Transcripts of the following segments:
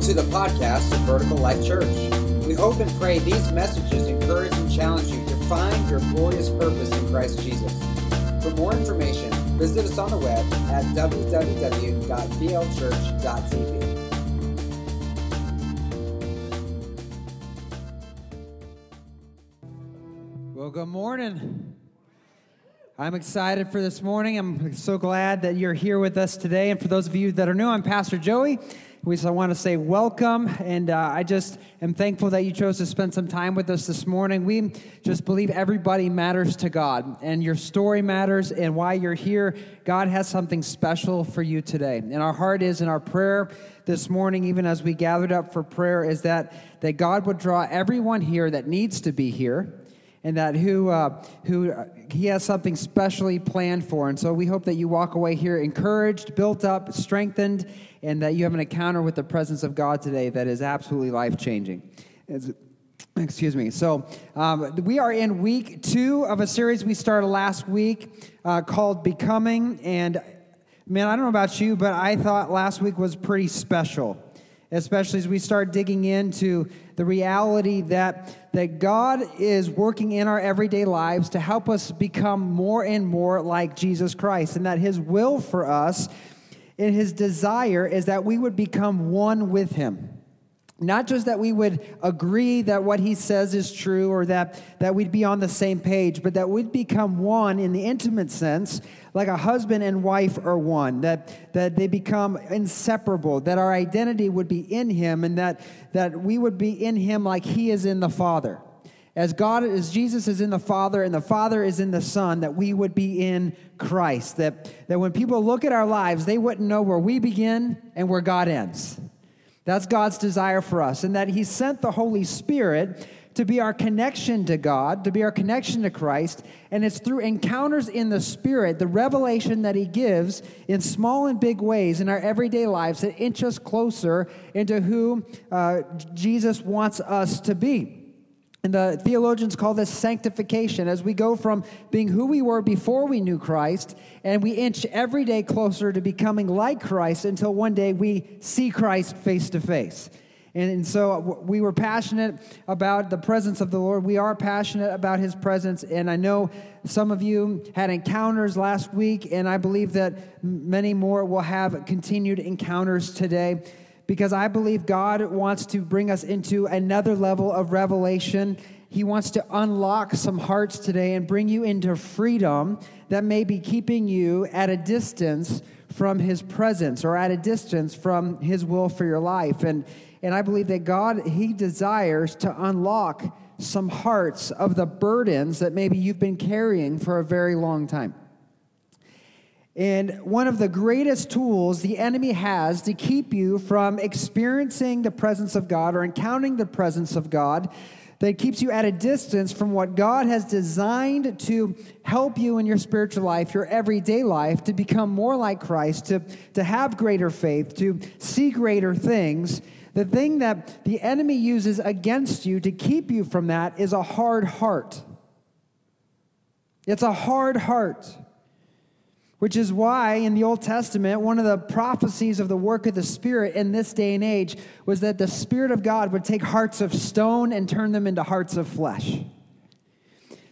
Welcome to the podcast of Vertical Life Church. We hope and pray these messages encourage and challenge you to find your glorious purpose in Christ Jesus. For more information, visit us on the web at www.vlchurch.tv. Well, good morning. I'm excited for this morning. I'm so glad that you're here with us today. And for those of you that are new, I'm Pastor Joey. We just want to say welcome, and uh, I just am thankful that you chose to spend some time with us this morning. We just believe everybody matters to God, and your story matters, and why you're here. God has something special for you today. And our heart is in our prayer this morning, even as we gathered up for prayer, is that, that God would draw everyone here that needs to be here and that who, uh, who uh, he has something specially planned for. And so we hope that you walk away here encouraged, built up, strengthened, and that you have an encounter with the presence of God today that is absolutely life changing. Excuse me. So, um, we are in week two of a series we started last week uh, called Becoming. And man, I don't know about you, but I thought last week was pretty special, especially as we start digging into the reality that, that God is working in our everyday lives to help us become more and more like Jesus Christ, and that His will for us and his desire is that we would become one with him. Not just that we would agree that what he says is true or that, that we'd be on the same page, but that we'd become one in the intimate sense, like a husband and wife are one, that, that they become inseparable, that our identity would be in him, and that, that we would be in him like he is in the Father as God, as Jesus is in the Father and the Father is in the Son, that we would be in Christ. That, that when people look at our lives, they wouldn't know where we begin and where God ends. That's God's desire for us. And that He sent the Holy Spirit to be our connection to God, to be our connection to Christ. And it's through encounters in the Spirit, the revelation that He gives in small and big ways in our everyday lives that inch us closer into who uh, Jesus wants us to be. And the theologians call this sanctification as we go from being who we were before we knew Christ and we inch every day closer to becoming like Christ until one day we see Christ face to face. And, so uh, we were passionate about the presence of the Lord. We are passionate about his presence. And I know some of you had encounters last week, and I believe that many more will have continued encounters today because I believe God wants to bring us into another level of revelation. He wants to unlock some hearts today and bring you into freedom that may be keeping you at a distance from His presence or at a distance from His will for your life. And, and I believe that God, He desires to unlock some hearts of the burdens that maybe you've been carrying for a very long time. And one of the greatest tools the enemy has to keep you from experiencing the presence of God or encountering the presence of God that keeps you at a distance from what God has designed to help you in your spiritual life, your everyday life, to become more like Christ, to, to have greater faith, to see greater things. The thing that the enemy uses against you to keep you from that is a hard heart. It's a hard heart. Which is why in the Old Testament, one of the prophecies of the work of the Spirit in this day and age was that the Spirit of God would take hearts of stone and turn them into hearts of flesh.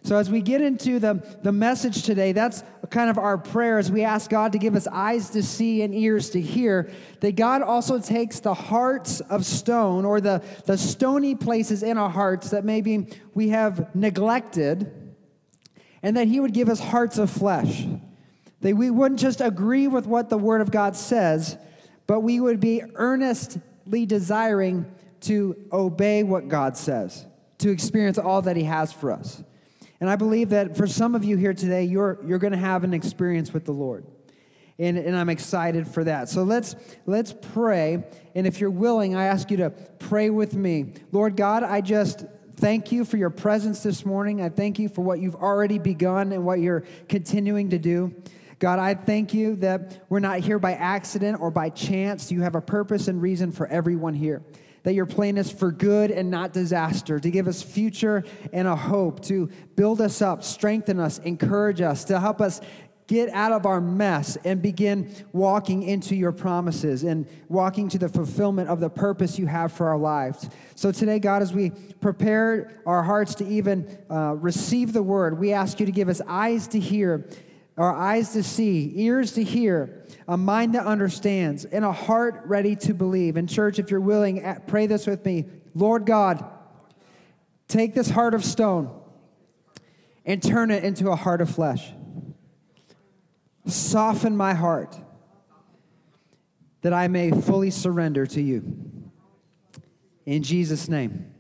So, as we get into the, the message today, that's kind of our prayer as we ask God to give us eyes to see and ears to hear. That God also takes the hearts of stone or the, the stony places in our hearts that maybe we have neglected, and that He would give us hearts of flesh that we wouldn't just agree with what the Word of God says, but we would be earnestly desiring to obey what God says, to experience all that He has for us. And I believe that for some of you here today, you're, you're going to have an experience with the Lord. And, and I'm excited for that. So let's, let's pray. And if you're willing, I ask you to pray with me. Lord God, I just thank you for your presence this morning. I thank you for what you've already begun and what you're continuing to do. God, I thank you that we're not here by accident or by chance. You have a purpose and reason for everyone here. That your plan is for good and not disaster, to give us future and a hope, to build us up, strengthen us, encourage us, to help us get out of our mess and begin walking into your promises and walking to the fulfillment of the purpose you have for our lives. So today, God, as we prepare our hearts to even uh, receive the word, we ask you to give us eyes to hear, our eyes to see, ears to hear, a mind that understands, and a heart ready to believe. And, church, if you're willing, pray this with me Lord God, take this heart of stone and turn it into a heart of flesh. Soften my heart that I may fully surrender to you. In Jesus' name,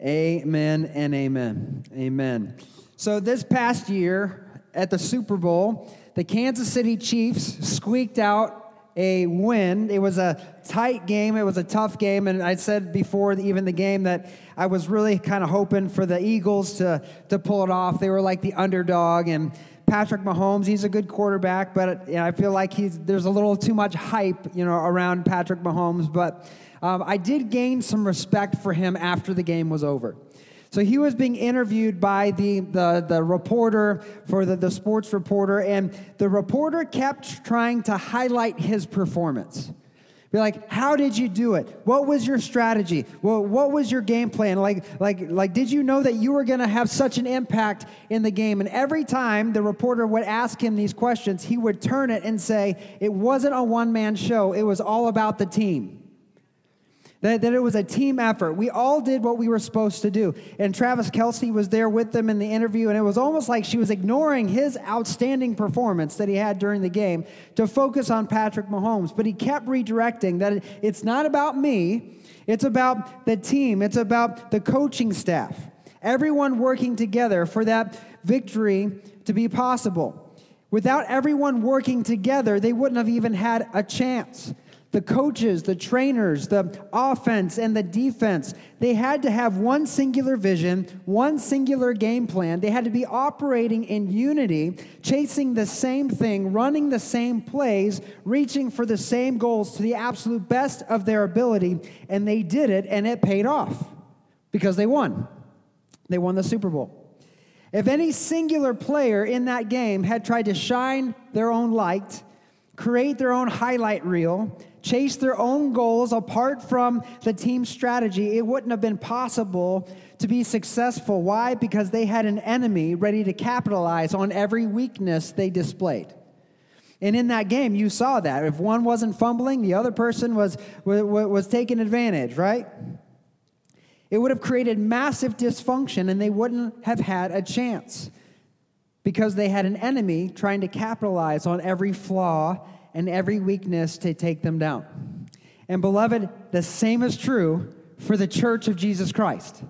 amen and amen. Amen. So, this past year at the Super Bowl, the Kansas City Chiefs squeaked out a win. It was a tight game, it was a tough game, and I said before even the game that I was really kind of hoping for the Eagles to, to pull it off. They were like the underdog, and Patrick Mahomes, he's a good quarterback, but you know, I feel like he's, there's a little too much hype, you know, around Patrick Mahomes. But um, I did gain some respect for him after the game was over. So he was being interviewed by the, the, the reporter for the, the sports reporter, and the reporter kept trying to highlight his performance. Be like, how did you do it? What was your strategy? Well, what was your game plan? Like, like, like, did you know that you were going to have such an impact in the game? And every time the reporter would ask him these questions, he would turn it and say, it wasn't a one man show, it was all about the team that, that it was a team effort. We all did what we were supposed to do. And Travis Kelce was there with them in the interview, and it was almost like she was ignoring his outstanding performance that he had during the game to focus on Patrick Mahomes. But he kept redirecting that it's not about me, it's about the team, it's about the coaching staff. Everyone working together for that victory to be possible. Without everyone working together, they wouldn't have even had a chance the coaches, the trainers, the offense, and the defense, they had to have one singular vision, one singular game plan. They had to be operating in unity, chasing the same thing, running the same plays, reaching for the same goals to the absolute best of their ability. And they did it, and it paid off because they won. They won the Super Bowl. If any singular player in that game had tried to shine their own light, create their own highlight reel, chase their own goals apart from the team strategy, it wouldn't have been possible to be successful. Why? Because they had an enemy ready to capitalize on every weakness they displayed. And in that game, you saw that. If one wasn't fumbling, the other person was, was, was taking advantage, right? It would have created massive dysfunction and they wouldn't have had a chance because they had an enemy trying to capitalize on every flaw and every weakness to take them down. And beloved, the same is true for the church of Jesus Christ.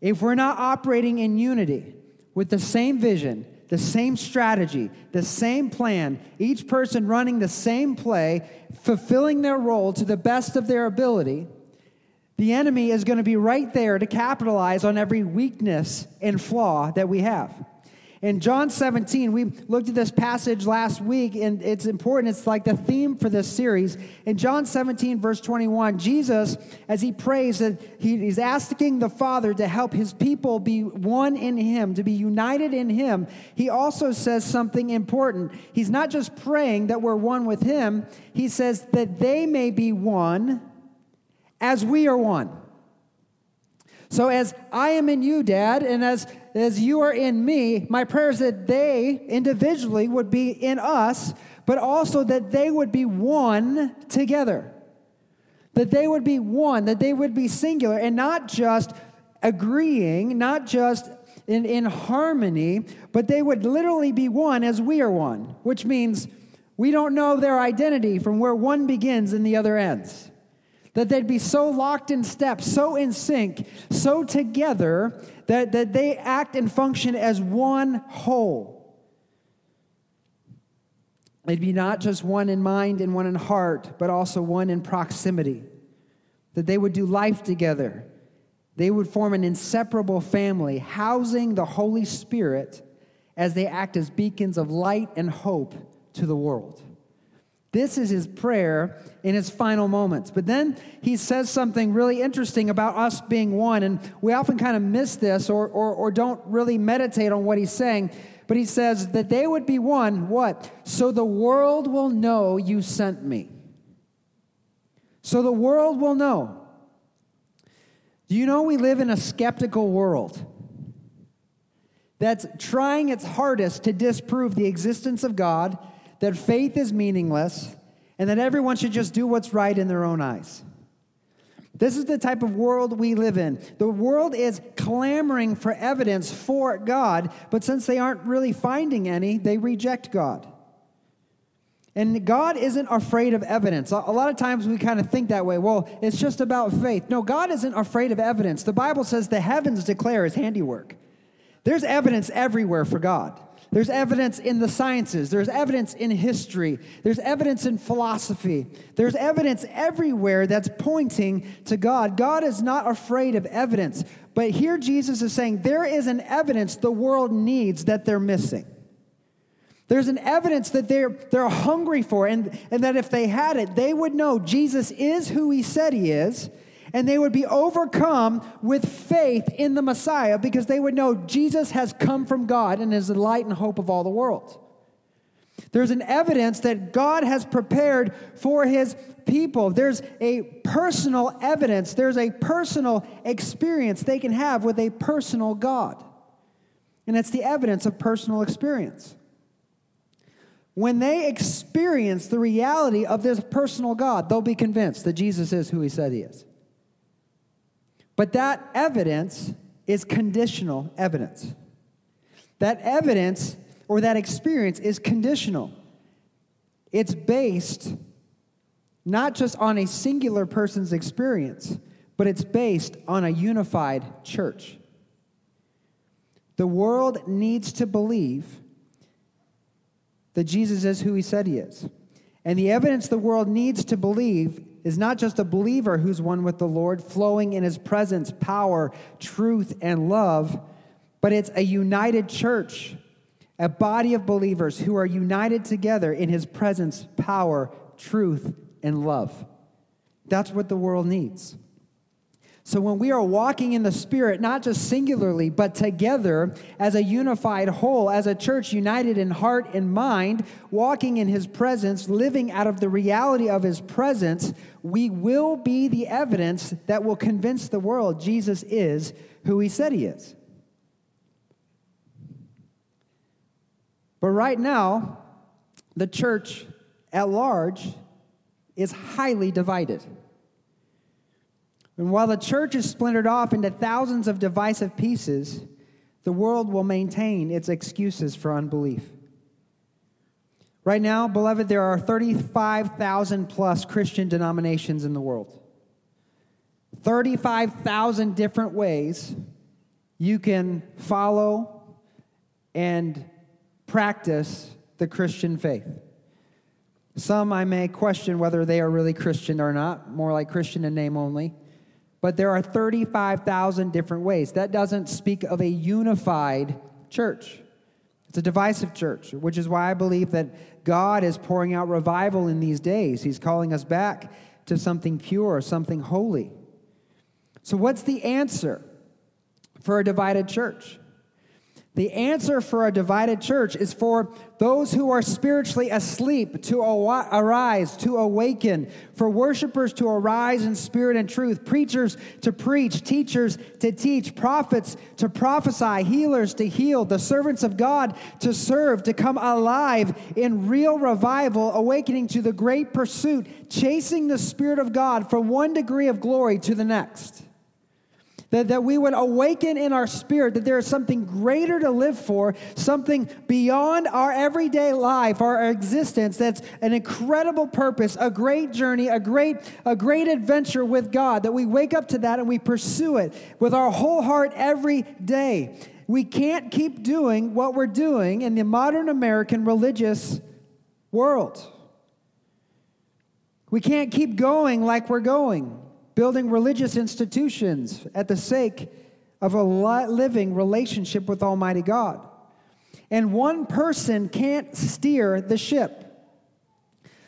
If we're not operating in unity with the same vision, the same strategy, the same plan, each person running the same play, fulfilling their role to the best of their ability, the enemy is going to be right there to capitalize on every weakness and flaw that we have. In John 17, we looked at this passage last week, and it's important. It's like the theme for this series. In John 17, verse 21, Jesus, as he prays, that he's asking the Father to help his people be one in him, to be united in him. He also says something important. He's not just praying that we're one with him, he says that they may be one as we are one. So, as I am in you, Dad, and as, as you are in me, my prayer is that they individually would be in us, but also that they would be one together. That they would be one, that they would be singular, and not just agreeing, not just in, in harmony, but they would literally be one as we are one, which means we don't know their identity from where one begins and the other ends that they'd be so locked in step, so in sync, so together that, that they act and function as one whole. They'd be not just one in mind and one in heart, but also one in proximity. That they would do life together. They would form an inseparable family, housing the Holy Spirit as they act as beacons of light and hope to the world. This is his prayer in his final moments. But then he says something really interesting about us being one. And we often kind of miss this or, or, or don't really meditate on what he's saying. But he says that they would be one, what? So the world will know you sent me. So the world will know. Do you know we live in a skeptical world that's trying its hardest to disprove the existence of God, that faith is meaningless, and that everyone should just do what's right in their own eyes? This is the type of world we live in. The world is clamoring for evidence for God, but since they aren't really finding any, they reject God. And God isn't afraid of evidence. A lot of times we kind of think that way. Well, it's just about faith. No, God isn't afraid of evidence. The Bible says the heavens declare his handiwork. There's evidence everywhere for God. There's evidence in the sciences. There's evidence in history. There's evidence in philosophy. There's evidence everywhere that's pointing to God. God is not afraid of evidence. But here Jesus is saying there is an evidence the world needs that they're missing. There's an evidence that they're, they're hungry for, and, and that if they had it, they would know Jesus is who he said he is, and they would be overcome with faith in the Messiah because they would know Jesus has come from God and is the light and hope of all the world. There's an evidence that God has prepared for his people. There's a personal evidence, there's a personal experience they can have with a personal God. And it's the evidence of personal experience. When they experience the reality of this personal God, they'll be convinced that Jesus is who he said he is. But that evidence is conditional evidence. That evidence or that experience is conditional. It's based not just on a singular person's experience, but it's based on a unified church. The world needs to believe that Jesus is who he said he is. And the evidence the world needs to believe is not just a believer who's one with the Lord, flowing in his presence, power, truth, and love, but it's a united church, a body of believers who are united together in his presence, power, truth, and love. That's what the world needs. So when we are walking in the Spirit, not just singularly, but together as a unified whole, as a church united in heart and mind, walking in His presence, living out of the reality of His presence, we will be the evidence that will convince the world Jesus is who He said He is. But right now, the church at large is highly divided. And while the church is splintered off into thousands of divisive pieces, the world will maintain its excuses for unbelief. Right now, beloved, there are 35,000 plus Christian denominations in the world. 35,000 different ways you can follow and practice the Christian faith. Some I may question whether they are really Christian or not, more like Christian in name only but there are 35,000 different ways. That doesn't speak of a unified church. It's a divisive church, which is why I believe that God is pouring out revival in these days. He's calling us back to something pure, something holy. So, what's the answer for a divided church? The answer for a divided church is for those who are spiritually asleep to arise, to awaken, for worshipers to arise in spirit and truth, preachers to preach, teachers to teach, prophets to prophesy, healers to heal, the servants of God to serve, to come alive in real revival, awakening to the great pursuit, chasing the Spirit of God from one degree of glory to the next. That, that we would awaken in our spirit that there is something greater to live for, something beyond our everyday life, our existence, that's an incredible purpose, a great journey, a great, a great adventure with God, that we wake up to that and we pursue it with our whole heart every day. We can't keep doing what we're doing in the modern American religious world. We can't keep going like we're going building religious institutions at the sake of a living relationship with Almighty God. And one person can't steer the ship.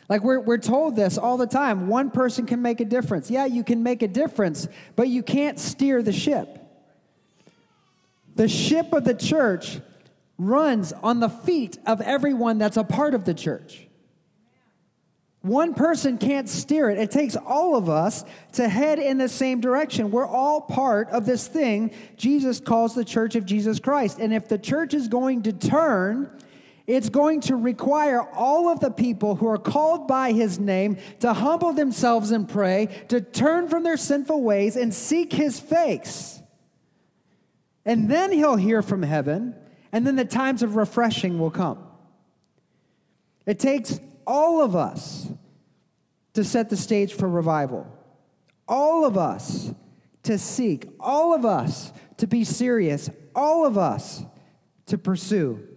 Like we're, we're told this all the time one person can make a difference. Yeah, you can make a difference, but you can't steer the ship. The ship of the church runs on the feet of everyone that's a part of the church. One person can't steer it. It takes all of us to head in the same direction. We're all part of this thing Jesus calls the church of Jesus Christ. And if the church is going to turn, it's going to require all of the people who are called by his name to humble themselves and pray, to turn from their sinful ways and seek his face. And then he'll hear from heaven, and then the times of refreshing will come. It takes all of us to set the stage for revival. All of us to seek. All of us to be serious. All of us to pursue.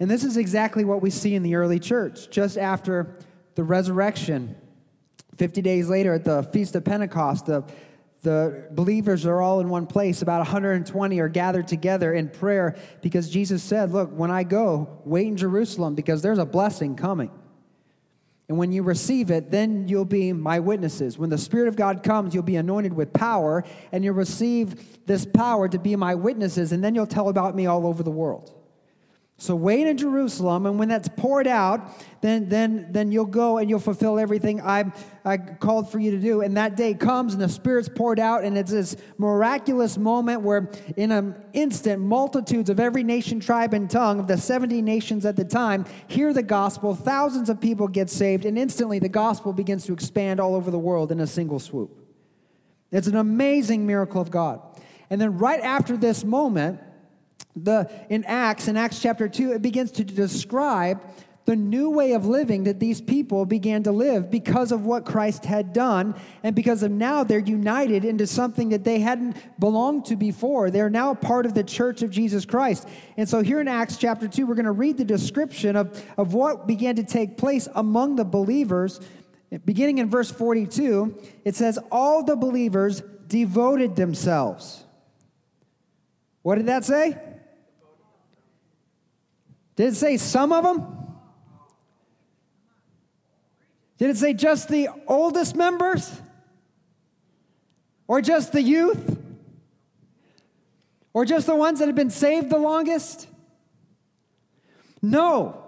And this is exactly what we see in the early church. Just after the resurrection, 50 days later at the Feast of Pentecost, the, the believers are all in one place. About 120 are gathered together in prayer because Jesus said, Look, when I go, wait in Jerusalem because there's a blessing coming. And when you receive it, then you'll be my witnesses. When the Spirit of God comes, you'll be anointed with power, and you'll receive this power to be my witnesses, and then you'll tell about me all over the world. So wait in Jerusalem, and when that's poured out, then, then, then you'll go and you'll fulfill everything I, I called for you to do. And that day comes, and the Spirit's poured out, and it's this miraculous moment where, in an instant, multitudes of every nation, tribe, and tongue of the 70 nations at the time hear the gospel. Thousands of people get saved, and instantly the gospel begins to expand all over the world in a single swoop. It's an amazing miracle of God. And then, right after this moment, the, in Acts, in Acts chapter 2, it begins to describe the new way of living that these people began to live because of what Christ had done, and because of now they're united into something that they hadn't belonged to before. They're now part of the church of Jesus Christ. And so here in Acts chapter 2, we're going to read the description of, of what began to take place among the believers. Beginning in verse 42, it says, All the believers devoted themselves. What did that say? Did it say some of them? Did it say just the oldest members? Or just the youth? Or just the ones that have been saved the longest? No.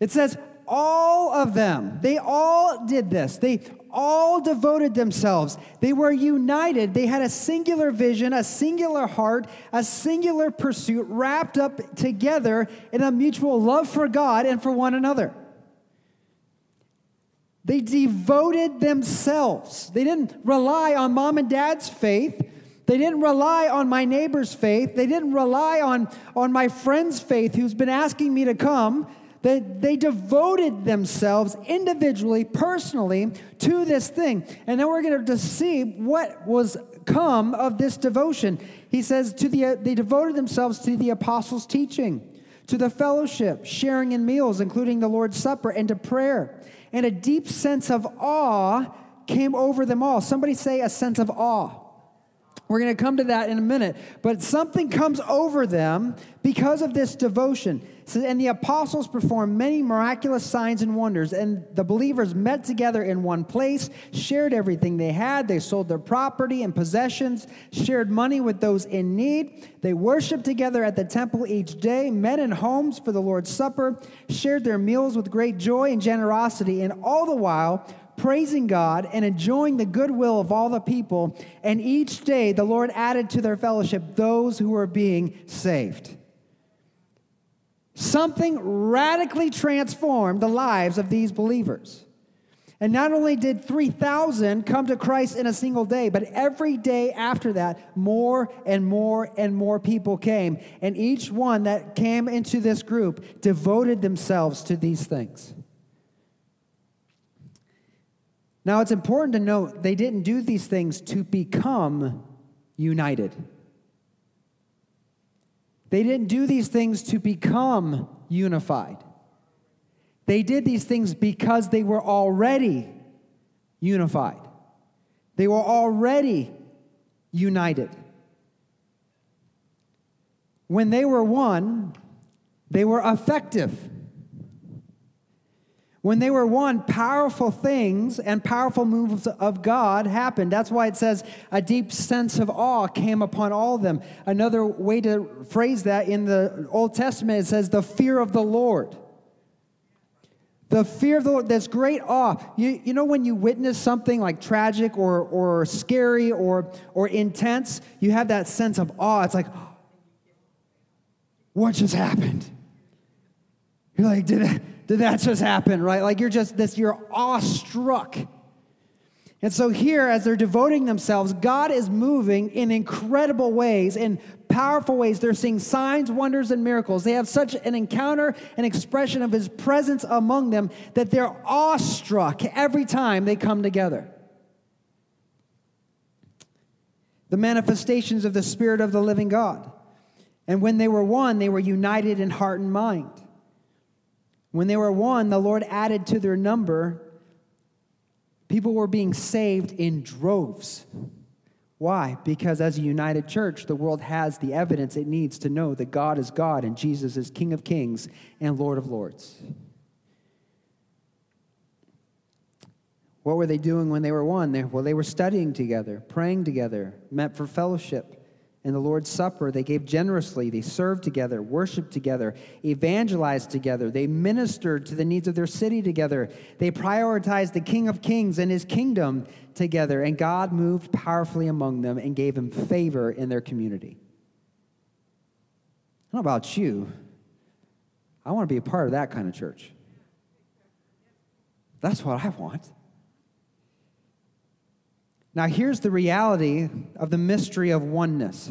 It says all of them. They all did this. They all devoted themselves. They were united. They had a singular vision, a singular heart, a singular pursuit wrapped up together in a mutual love for God and for one another. They devoted themselves. They didn't rely on mom and dad's faith. They didn't rely on my neighbor's faith. They didn't rely on, on my friend's faith who's been asking me to come. They, they devoted themselves individually, personally, to this thing. And then we're going to see what was come of this devotion. He says, to the, they devoted themselves to the apostles' teaching, to the fellowship, sharing in meals, including the Lord's Supper, and to prayer. And a deep sense of awe came over them all. Somebody say a sense of awe. We're going to come to that in a minute. But something comes over them because of this devotion. And the apostles performed many miraculous signs and wonders. And the believers met together in one place, shared everything they had. They sold their property and possessions, shared money with those in need. They worshiped together at the temple each day, met in homes for the Lord's Supper, shared their meals with great joy and generosity. And all the while, praising God and enjoying the goodwill of all the people. And each day the Lord added to their fellowship those who were being saved. Something radically transformed the lives of these believers. And not only did 3,000 come to Christ in a single day, but every day after that, more and more and more people came. And each one that came into this group devoted themselves to these things. Now, it's important to note they didn't do these things to become united. They didn't do these things to become unified. They did these things because they were already unified. They were already united. When they were one, they were effective. When they were one, powerful things and powerful moves of God happened. That's why it says a deep sense of awe came upon all of them. Another way to phrase that in the Old Testament, it says the fear of the Lord. The fear of the Lord, that's great awe. You, you know, when you witness something like tragic or, or scary or, or intense, you have that sense of awe. It's like, what just happened? You're like, did it? Did that just happen, right? Like you're just this, you're awestruck. And so here, as they're devoting themselves, God is moving in incredible ways, in powerful ways. They're seeing signs, wonders, and miracles. They have such an encounter and expression of His presence among them that they're awestruck every time they come together. The manifestations of the Spirit of the living God. And when they were one, they were united in heart and mind. When they were one, the Lord added to their number. People were being saved in droves. Why? Because as a united church, the world has the evidence it needs to know that God is God and Jesus is King of kings and Lord of lords. What were they doing when they were one? They, well, they were studying together, praying together, met for fellowship in the Lord's Supper, they gave generously. They served together, worshiped together, evangelized together. They ministered to the needs of their city together. They prioritized the King of Kings and his kingdom together. And God moved powerfully among them and gave them favor in their community. I don't know about you. I want to be a part of that kind of church. That's what I want. Now, here's the reality of the mystery of oneness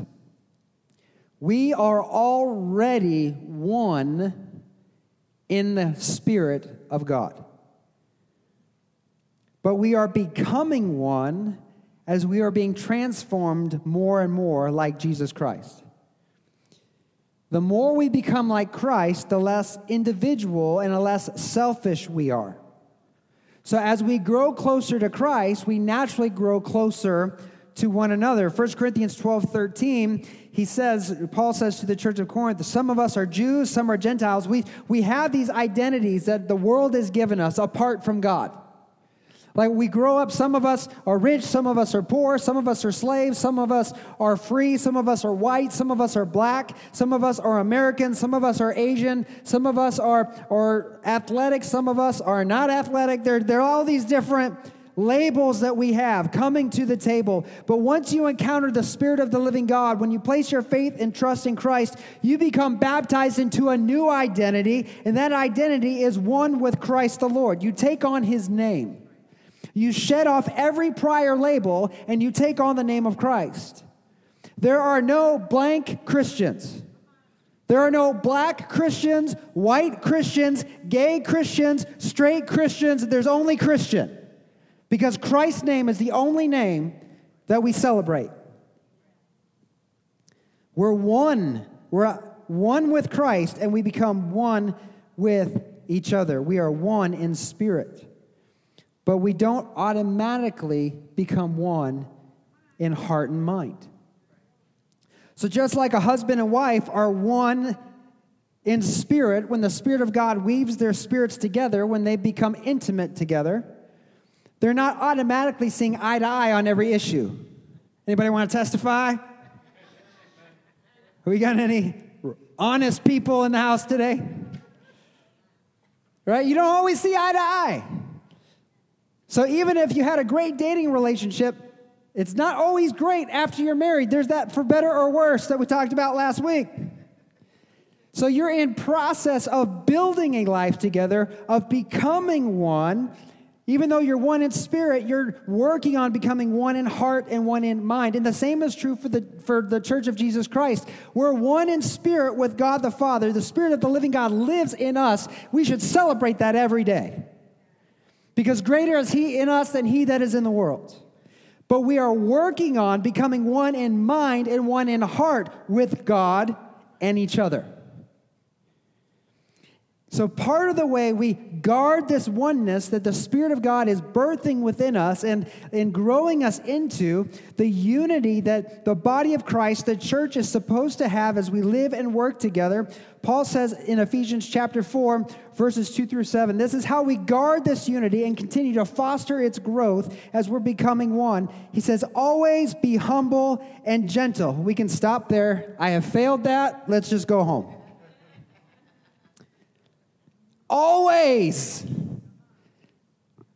we are already one in the Spirit of God. But we are becoming one as we are being transformed more and more like Jesus Christ. The more we become like Christ, the less individual and the less selfish we are. So as we grow closer to Christ, we naturally grow closer to one another. 1 Corinthians 12 13, he says, Paul says to the church of Corinth, some of us are Jews, some are Gentiles. We, we have these identities that the world has given us apart from God. Like we grow up, some of us are rich, some of us are poor, some of us are slaves, some of us are free, some of us are white, some of us are black, some of us are American, some of us are Asian, some of us are, are athletic, some of us are not athletic. There, there are all these different labels that we have coming to the table. But once you encounter the Spirit of the living God, when you place your faith and trust in Christ, you become baptized into a new identity, and that identity is one with Christ the Lord. You take on His name. You shed off every prior label and you take on the name of Christ. There are no blank Christians. There are no black Christians, white Christians, gay Christians, straight Christians. There's only Christian. Because Christ's name is the only name that we celebrate. We're one. We're one with Christ and we become one with each other. We are one in spirit but we don't automatically become one in heart and mind. So, just like a husband and wife are one in spirit, when the Spirit of God weaves their spirits together, when they become intimate together, they're not automatically seeing eye to eye on every issue. Anybody want to testify? we got any honest people in the house today? Right? You don't always see eye to eye. So even if you had a great dating relationship, it's not always great after you're married. There's that for better or worse that we talked about last week. So you're in process of building a life together, of becoming one. Even though you're one in spirit, you're working on becoming one in heart and one in mind. And the same is true for the, for the church of Jesus Christ. We're one in spirit with God the Father. The Spirit of the living God lives in us. We should celebrate that every day because greater is He in us than He that is in the world. But we are working on becoming one in mind and one in heart with God and each other. So, part of the way we guard this oneness that the Spirit of God is birthing within us and, and growing us into, the unity that the body of Christ, the church, is supposed to have as we live and work together, Paul says in Ephesians chapter 4, verses 2 through 7, this is how we guard this unity and continue to foster its growth as we're becoming one. He says, Always be humble and gentle. We can stop there. I have failed that. Let's just go home. Always.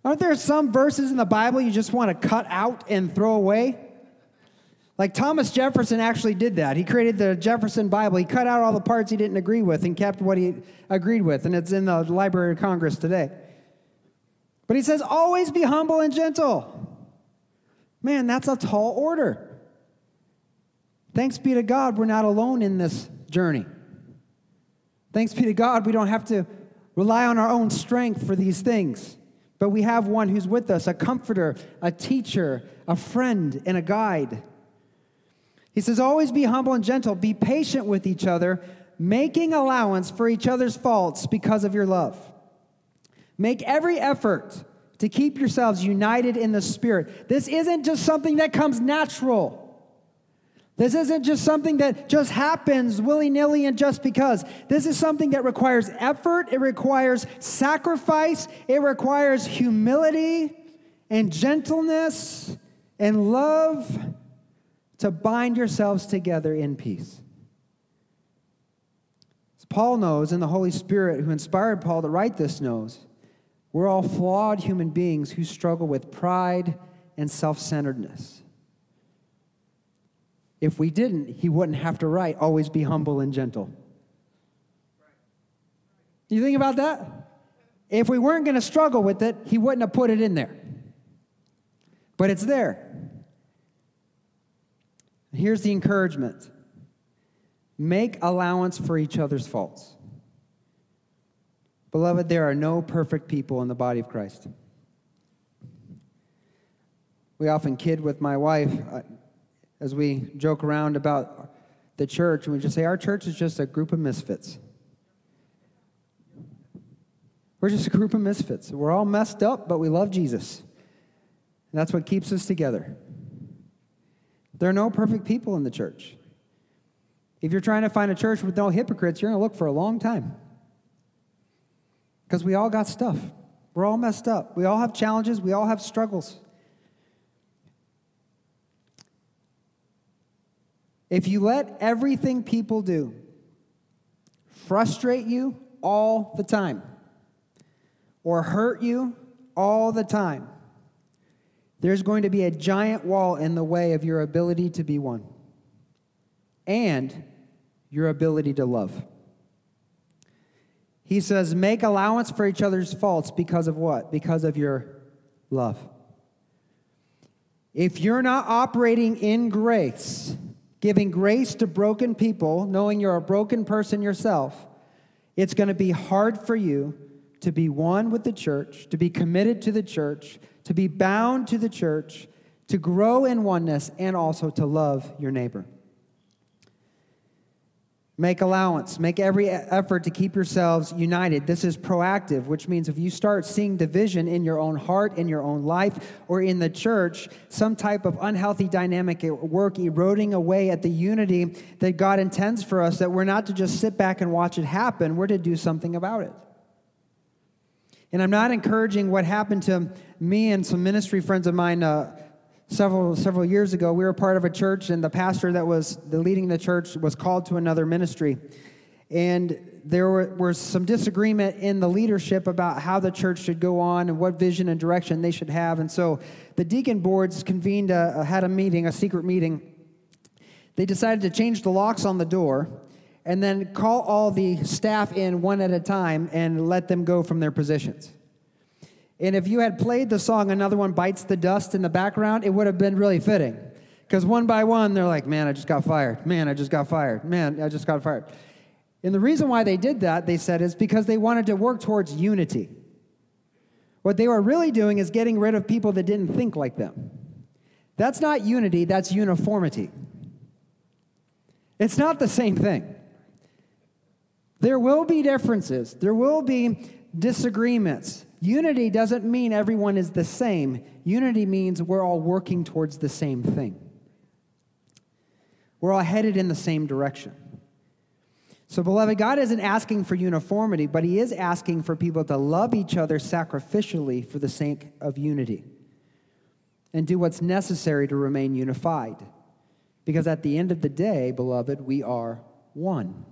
Aren't there some verses in the Bible you just want to cut out and throw away? Like Thomas Jefferson actually did that. He created the Jefferson Bible. He cut out all the parts he didn't agree with and kept what he agreed with, and it's in the Library of Congress today. But he says, always be humble and gentle. Man, that's a tall order. Thanks be to God, we're not alone in this journey. Thanks be to God, we don't have to rely on our own strength for these things. But we have one who's with us a comforter, a teacher, a friend, and a guide. He says, Always be humble and gentle, be patient with each other, making allowance for each other's faults because of your love. Make every effort to keep yourselves united in the Spirit. This isn't just something that comes natural. This isn't just something that just happens willy nilly and just because. This is something that requires effort, it requires sacrifice, it requires humility and gentleness and love to bind yourselves together in peace. As Paul knows, and the Holy Spirit who inspired Paul to write this knows, we're all flawed human beings who struggle with pride and self centeredness. If we didn't, he wouldn't have to write, always be humble and gentle. You think about that? If we weren't going to struggle with it, he wouldn't have put it in there. But it's there. Here's the encouragement make allowance for each other's faults. Beloved, there are no perfect people in the body of Christ. We often kid with my wife uh, as we joke around about the church, and we just say, Our church is just a group of misfits. We're just a group of misfits. We're all messed up, but we love Jesus. And that's what keeps us together. There are no perfect people in the church. If you're trying to find a church with no hypocrites, you're going to look for a long time. Because we all got stuff. We're all messed up. We all have challenges. We all have struggles. If you let everything people do frustrate you all the time or hurt you all the time, there's going to be a giant wall in the way of your ability to be one and your ability to love. He says, make allowance for each other's faults because of what? Because of your love. If you're not operating in grace, giving grace to broken people, knowing you're a broken person yourself, it's going to be hard for you to be one with the church, to be committed to the church, to be bound to the church, to grow in oneness, and also to love your neighbor. Make allowance. Make every effort to keep yourselves united. This is proactive, which means if you start seeing division in your own heart, in your own life, or in the church, some type of unhealthy dynamic at work eroding away at the unity that God intends for us, that we're not to just sit back and watch it happen, we're to do something about it. And I'm not encouraging what happened to me and some ministry friends of mine. Uh, several several years ago we were part of a church and the pastor that was leading the church was called to another ministry. And there were, was some disagreement in the leadership about how the church should go on and what vision and direction they should have. And so the deacon boards convened a, had a meeting a secret meeting. They decided to change the locks on the door and then call all the staff in one at a time and let them go from their positions and if you had played the song Another One Bites the Dust in the background, it would have been really fitting. Because one by one, they're like, man, I just got fired. Man, I just got fired. Man, I just got fired. And the reason why they did that, they said, is because they wanted to work towards unity. What they were really doing is getting rid of people that didn't think like them. That's not unity, that's uniformity. It's not the same thing. There will be differences, there will be disagreements. Unity doesn't mean everyone is the same, unity means we're all working towards the same thing. We're all headed in the same direction. So, beloved, God isn't asking for uniformity, but He is asking for people to love each other sacrificially for the sake of unity and do what's necessary to remain unified. Because at the end of the day, beloved, we are one.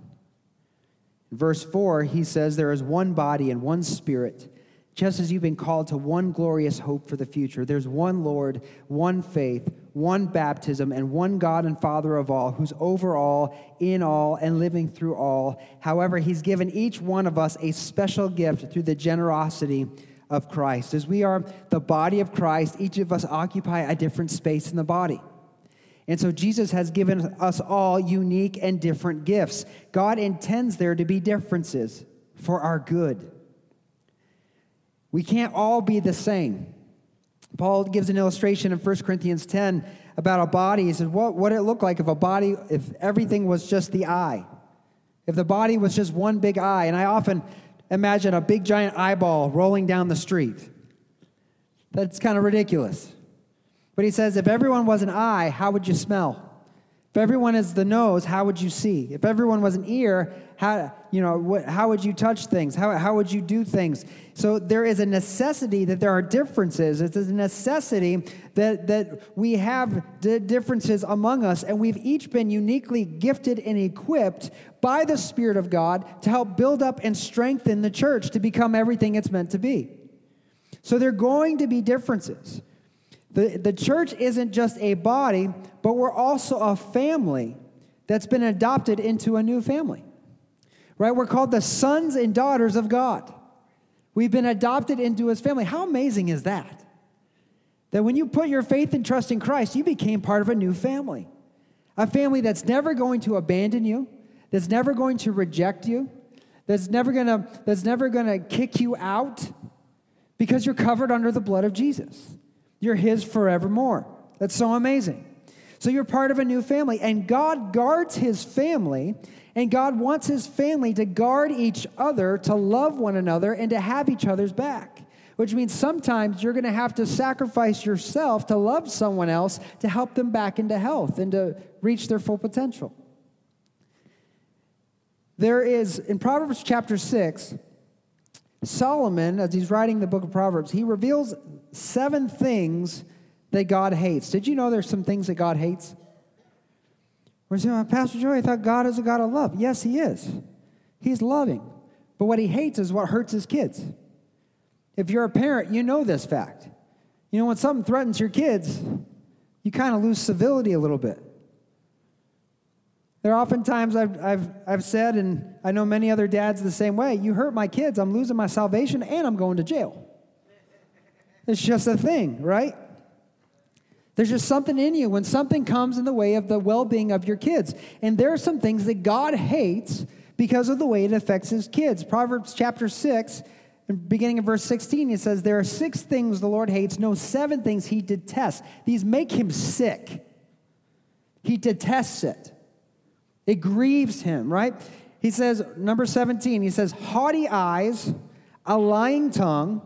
Verse 4, he says, There is one body and one spirit just as you've been called to one glorious hope for the future, there's one Lord, one faith, one baptism, and one God and Father of all, who's over all, in all, and living through all. However, He's given each one of us a special gift through the generosity of Christ. As we are the body of Christ, each of us occupy a different space in the body. And so Jesus has given us all unique and different gifts. God intends there to be differences for our good. We can't all be the same. Paul gives an illustration in 1 Corinthians 10 about a body. He says, What would it look like if a body, if everything was just the eye? If the body was just one big eye. And I often imagine a big giant eyeball rolling down the street. That's kind of ridiculous. But he says, if everyone was an eye, how would you smell? If everyone is the nose, how would you see? If everyone was an ear, how, you know, what, how would you touch things? How, how would you do things? So there is a necessity that there are differences. It's a necessity that, that we have differences among us, and we've each been uniquely gifted and equipped by the Spirit of God to help build up and strengthen the church to become everything it's meant to be. So there are going to be differences. The, the church isn't just a body, but we're also a family that's been adopted into a new family. Right? We're called the sons and daughters of God. We've been adopted into his family. How amazing is that? That when you put your faith and trust in Christ, you became part of a new family. A family that's never going to abandon you, that's never going to reject you, that's never gonna, that's never gonna kick you out because you're covered under the blood of Jesus. You're His forevermore. That's so amazing. So you're part of a new family, and God guards His family, and God wants His family to guard each other, to love one another, and to have each other's back. Which means sometimes you're going to have to sacrifice yourself to love someone else to help them back into health and to reach their full potential. There is, in Proverbs chapter 6, Solomon, as he's writing the book of Proverbs, he reveals seven things that God hates. Did you know there's some things that God hates? We're saying, Pastor Joey, I thought God is a God of love. Yes, he is. He's loving. But what he hates is what hurts his kids. If you're a parent, you know this fact. You know, when something threatens your kids, you kind of lose civility a little bit. There are often times I've, I've, I've said, and I know many other dads the same way, you hurt my kids, I'm losing my salvation, and I'm going to jail. It's just a thing, right? There's just something in you when something comes in the way of the well being of your kids. And there are some things that God hates because of the way it affects his kids. Proverbs chapter 6, beginning of verse 16, it says, There are six things the Lord hates, no, seven things he detests. These make him sick. He detests it. It grieves him, right? He says, number 17, he says, haughty eyes, a lying tongue,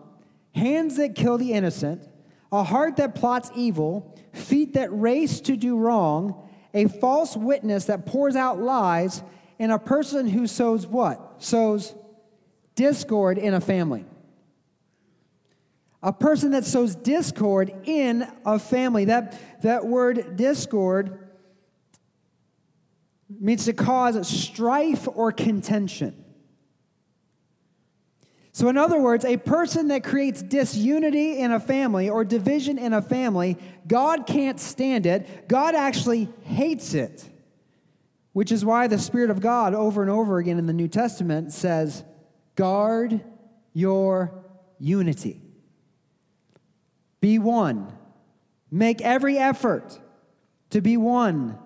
hands that kill the innocent, a heart that plots evil, feet that race to do wrong, a false witness that pours out lies, and a person who sows what? Sows discord in a family. A person that sows discord in a family. That, that word discord means to cause strife or contention. So, in other words, a person that creates disunity in a family or division in a family, God can't stand it. God actually hates it, which is why the Spirit of God, over and over again in the New Testament, says, Guard your unity. Be one. Make every effort to be one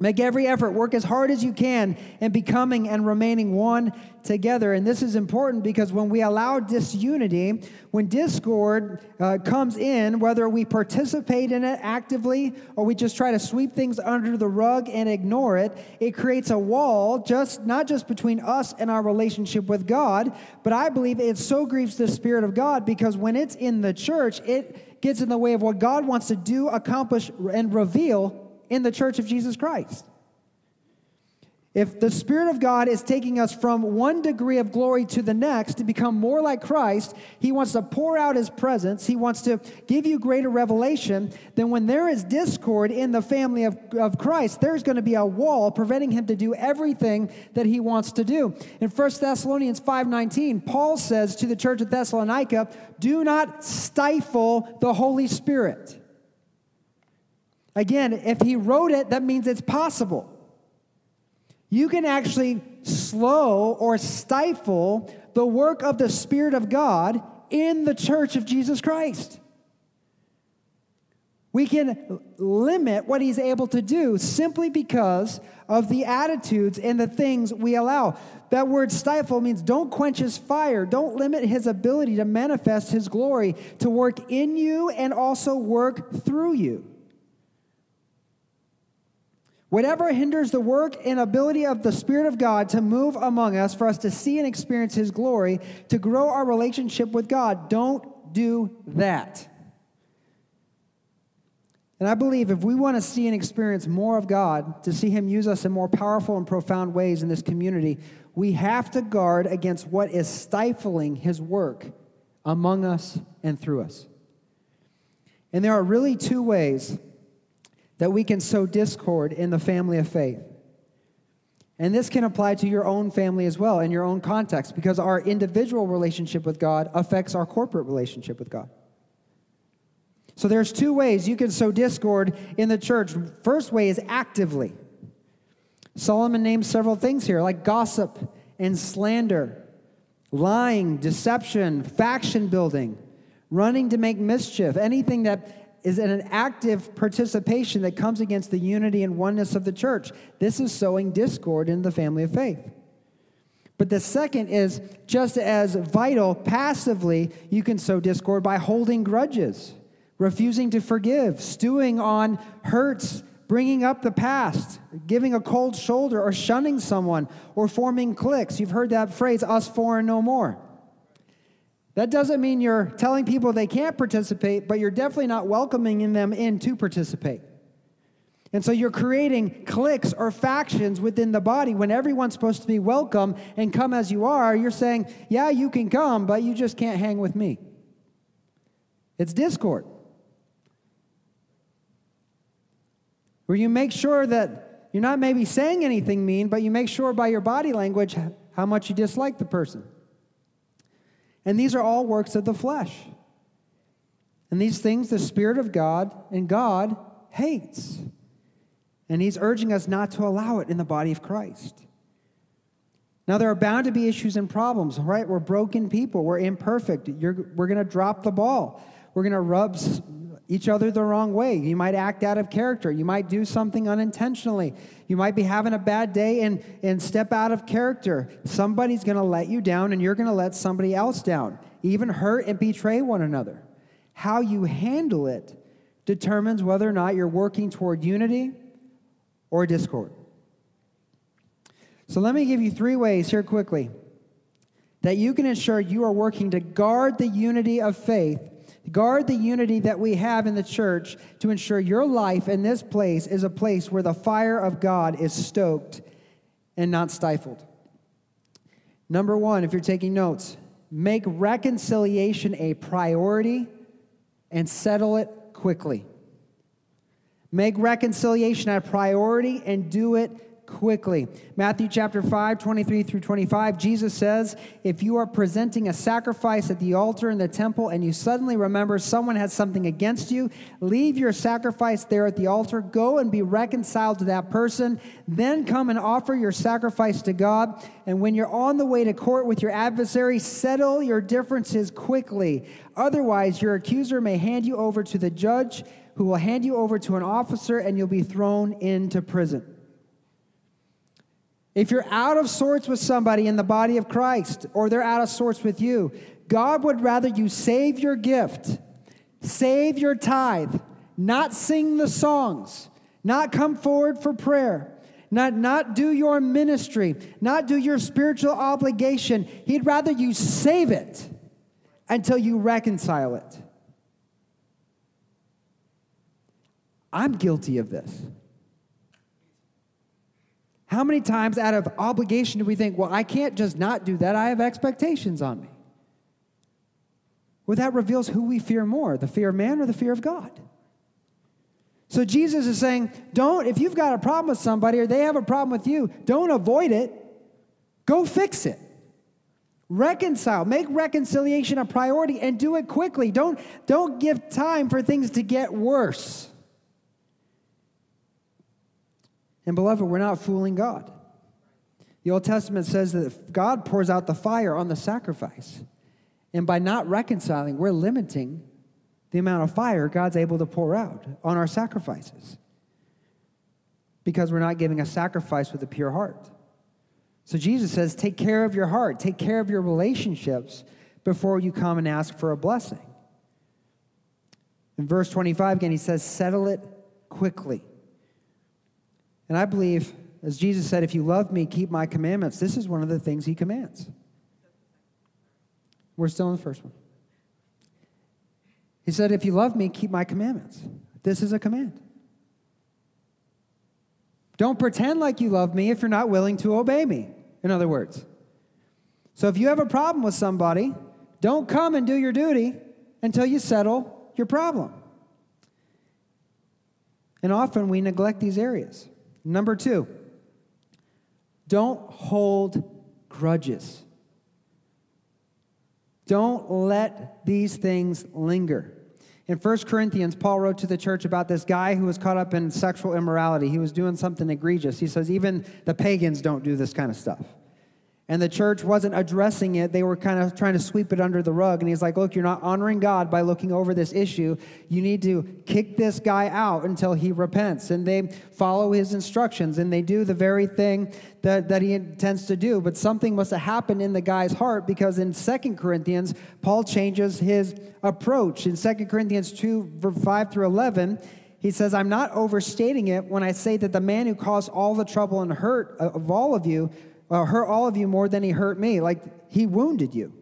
Make every effort, work as hard as you can in becoming and remaining one together. And this is important because when we allow disunity, when discord uh, comes in, whether we participate in it actively or we just try to sweep things under the rug and ignore it, it creates a wall, just not just between us and our relationship with God, but I believe it so grieves the Spirit of God because when it's in the church, it gets in the way of what God wants to do, accomplish, and reveal in the church of Jesus Christ. If the Spirit of God is taking us from one degree of glory to the next to become more like Christ, He wants to pour out His presence. He wants to give you greater revelation. Then, when there is discord in the family of, of Christ, there's going to be a wall preventing Him to do everything that He wants to do. In 1 Thessalonians 5.19, Paul says to the church at Thessalonica, Do not stifle the Holy Spirit. Again, if he wrote it, that means it's possible. You can actually slow or stifle the work of the Spirit of God in the church of Jesus Christ. We can limit what he's able to do simply because of the attitudes and the things we allow. That word stifle means don't quench his fire, don't limit his ability to manifest his glory, to work in you and also work through you. Whatever hinders the work and ability of the Spirit of God to move among us, for us to see and experience His glory, to grow our relationship with God, don't do that. And I believe if we want to see and experience more of God, to see Him use us in more powerful and profound ways in this community, we have to guard against what is stifling His work among us and through us. And there are really two ways that we can sow discord in the family of faith. And this can apply to your own family as well, in your own context, because our individual relationship with God affects our corporate relationship with God. So there's two ways you can sow discord in the church. First way is actively. Solomon names several things here, like gossip and slander, lying, deception, faction building, running to make mischief, anything that is an active participation that comes against the unity and oneness of the church. This is sowing discord in the family of faith. But the second is just as vital, passively, you can sow discord by holding grudges, refusing to forgive, stewing on hurts, bringing up the past, giving a cold shoulder, or shunning someone, or forming cliques. You've heard that phrase, us four and no more. That doesn't mean you're telling people they can't participate, but you're definitely not welcoming them in to participate. And so you're creating cliques or factions within the body when everyone's supposed to be welcome and come as you are. You're saying, yeah, you can come, but you just can't hang with me. It's discord. Where you make sure that you're not maybe saying anything mean, but you make sure by your body language how much you dislike the person. And these are all works of the flesh. And these things the Spirit of God and God hates. And He's urging us not to allow it in the body of Christ. Now, there are bound to be issues and problems, right? We're broken people. We're imperfect. You're, we're going to drop the ball. We're going to rub each other the wrong way. You might act out of character. You might do something unintentionally. You might be having a bad day and, and step out of character. Somebody's going to let you down, and you're going to let somebody else down, even hurt and betray one another. How you handle it determines whether or not you're working toward unity or discord. So let me give you three ways here quickly that you can ensure you are working to guard the unity of faith Guard the unity that we have in the church to ensure your life in this place is a place where the fire of God is stoked and not stifled. Number one, if you're taking notes, make reconciliation a priority and settle it quickly. Make reconciliation a priority and do it quickly. Matthew chapter 5, 23 through 25, Jesus says, If you are presenting a sacrifice at the altar in the temple and you suddenly remember someone has something against you, leave your sacrifice there at the altar, go and be reconciled to that person, then come and offer your sacrifice to God. And when you're on the way to court with your adversary, settle your differences quickly. Otherwise, your accuser may hand you over to the judge, who will hand you over to an officer, and you'll be thrown into prison. If you're out of sorts with somebody in the body of Christ, or they're out of sorts with you, God would rather you save your gift, save your tithe, not sing the songs, not come forward for prayer, not, not do your ministry, not do your spiritual obligation. He'd rather you save it until you reconcile it. I'm guilty of this. How many times out of obligation do we think, well, I can't just not do that, I have expectations on me? Well, that reveals who we fear more the fear of man or the fear of God. So Jesus is saying, don't, if you've got a problem with somebody or they have a problem with you, don't avoid it. Go fix it. Reconcile. Make reconciliation a priority and do it quickly. Don't, don't give time for things to get worse. And beloved, we're not fooling God. The Old Testament says that God pours out the fire on the sacrifice. And by not reconciling, we're limiting the amount of fire God's able to pour out on our sacrifices because we're not giving a sacrifice with a pure heart. So Jesus says, take care of your heart, take care of your relationships before you come and ask for a blessing. In verse 25, again, he says, settle it quickly. And I believe, as Jesus said, if you love me, keep my commandments. This is one of the things he commands. We're still in the first one. He said, If you love me, keep my commandments. This is a command. Don't pretend like you love me if you're not willing to obey me, in other words. So if you have a problem with somebody, don't come and do your duty until you settle your problem. And often we neglect these areas. Number two, don't hold grudges. Don't let these things linger. In 1 Corinthians, Paul wrote to the church about this guy who was caught up in sexual immorality. He was doing something egregious. He says, even the pagans don't do this kind of stuff. And the church wasn't addressing it. They were kind of trying to sweep it under the rug. And he's like, Look, you're not honoring God by looking over this issue. You need to kick this guy out until he repents. And they follow his instructions and they do the very thing that, that he intends to do. But something must have happened in the guy's heart because in Second Corinthians, Paul changes his approach. In Second Corinthians 2, 5 through 11, he says, I'm not overstating it when I say that the man who caused all the trouble and hurt of all of you uh, hurt all of you more than he hurt me. Like he wounded you.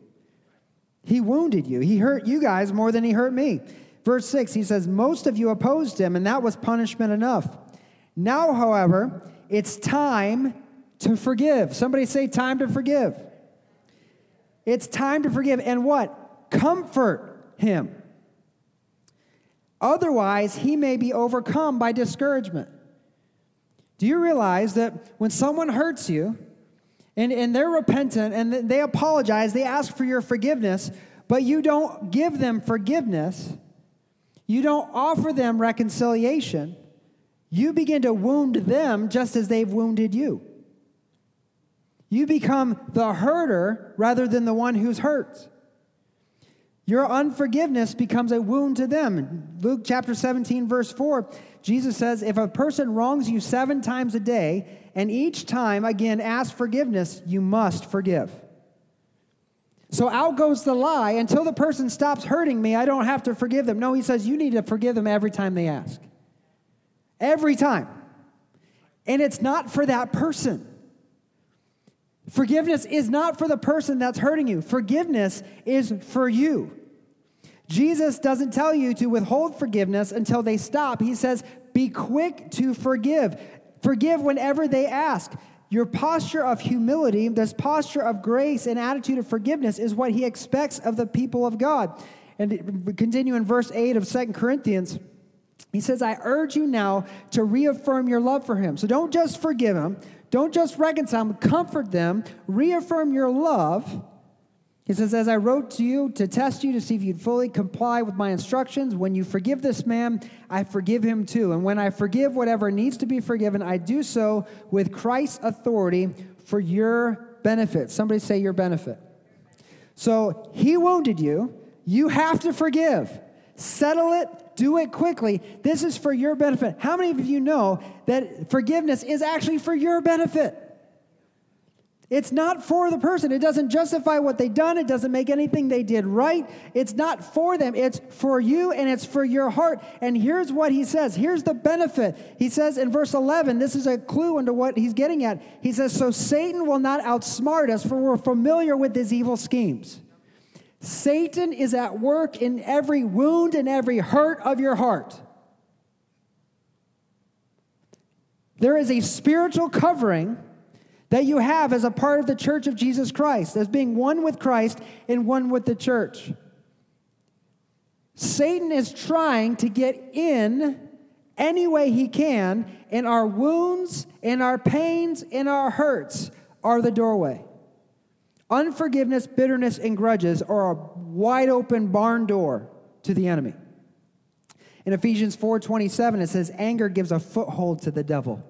He wounded you. He hurt you guys more than he hurt me. Verse 6, he says, Most of you opposed him, and that was punishment enough. Now, however, it's time to forgive. Somebody say, Time to forgive. It's time to forgive. And what? Comfort him. Otherwise, he may be overcome by discouragement. Do you realize that when someone hurts you, and, and they're repentant and they apologize, they ask for your forgiveness, but you don't give them forgiveness, you don't offer them reconciliation, you begin to wound them just as they've wounded you. You become the hurter rather than the one who's hurt. Your unforgiveness becomes a wound to them. Luke chapter 17, verse 4, Jesus says, If a person wrongs you seven times a day, and each time again ask forgiveness, you must forgive. So out goes the lie until the person stops hurting me, I don't have to forgive them. No, he says, You need to forgive them every time they ask. Every time. And it's not for that person. Forgiveness is not for the person that's hurting you. Forgiveness is for you. Jesus doesn't tell you to withhold forgiveness until they stop. He says, be quick to forgive. Forgive whenever they ask. Your posture of humility, this posture of grace and attitude of forgiveness is what he expects of the people of God. And continue in verse 8 of Second Corinthians. He says, I urge you now to reaffirm your love for him. So don't just forgive him, don't just reconcile them, comfort them, reaffirm your love he says, As I wrote to you to test you to see if you'd fully comply with my instructions, when you forgive this man, I forgive him too. And when I forgive whatever needs to be forgiven, I do so with Christ's authority for your benefit. Somebody say your benefit. So he wounded you. You have to forgive. Settle it, do it quickly. This is for your benefit. How many of you know that forgiveness is actually for your benefit? It's not for the person. It doesn't justify what they've done. It doesn't make anything they did right. It's not for them. It's for you and it's for your heart. And here's what he says. Here's the benefit. He says in verse 11, this is a clue into what he's getting at. He says, So Satan will not outsmart us, for we're familiar with his evil schemes. Satan is at work in every wound and every hurt of your heart. There is a spiritual covering that you have as a part of the church of Jesus Christ, as being one with Christ and one with the church. Satan is trying to get in any way he can, and our wounds and our pains and our hurts are the doorway. Unforgiveness, bitterness, and grudges are a wide open barn door to the enemy. In Ephesians 4:27 it says anger gives a foothold to the devil.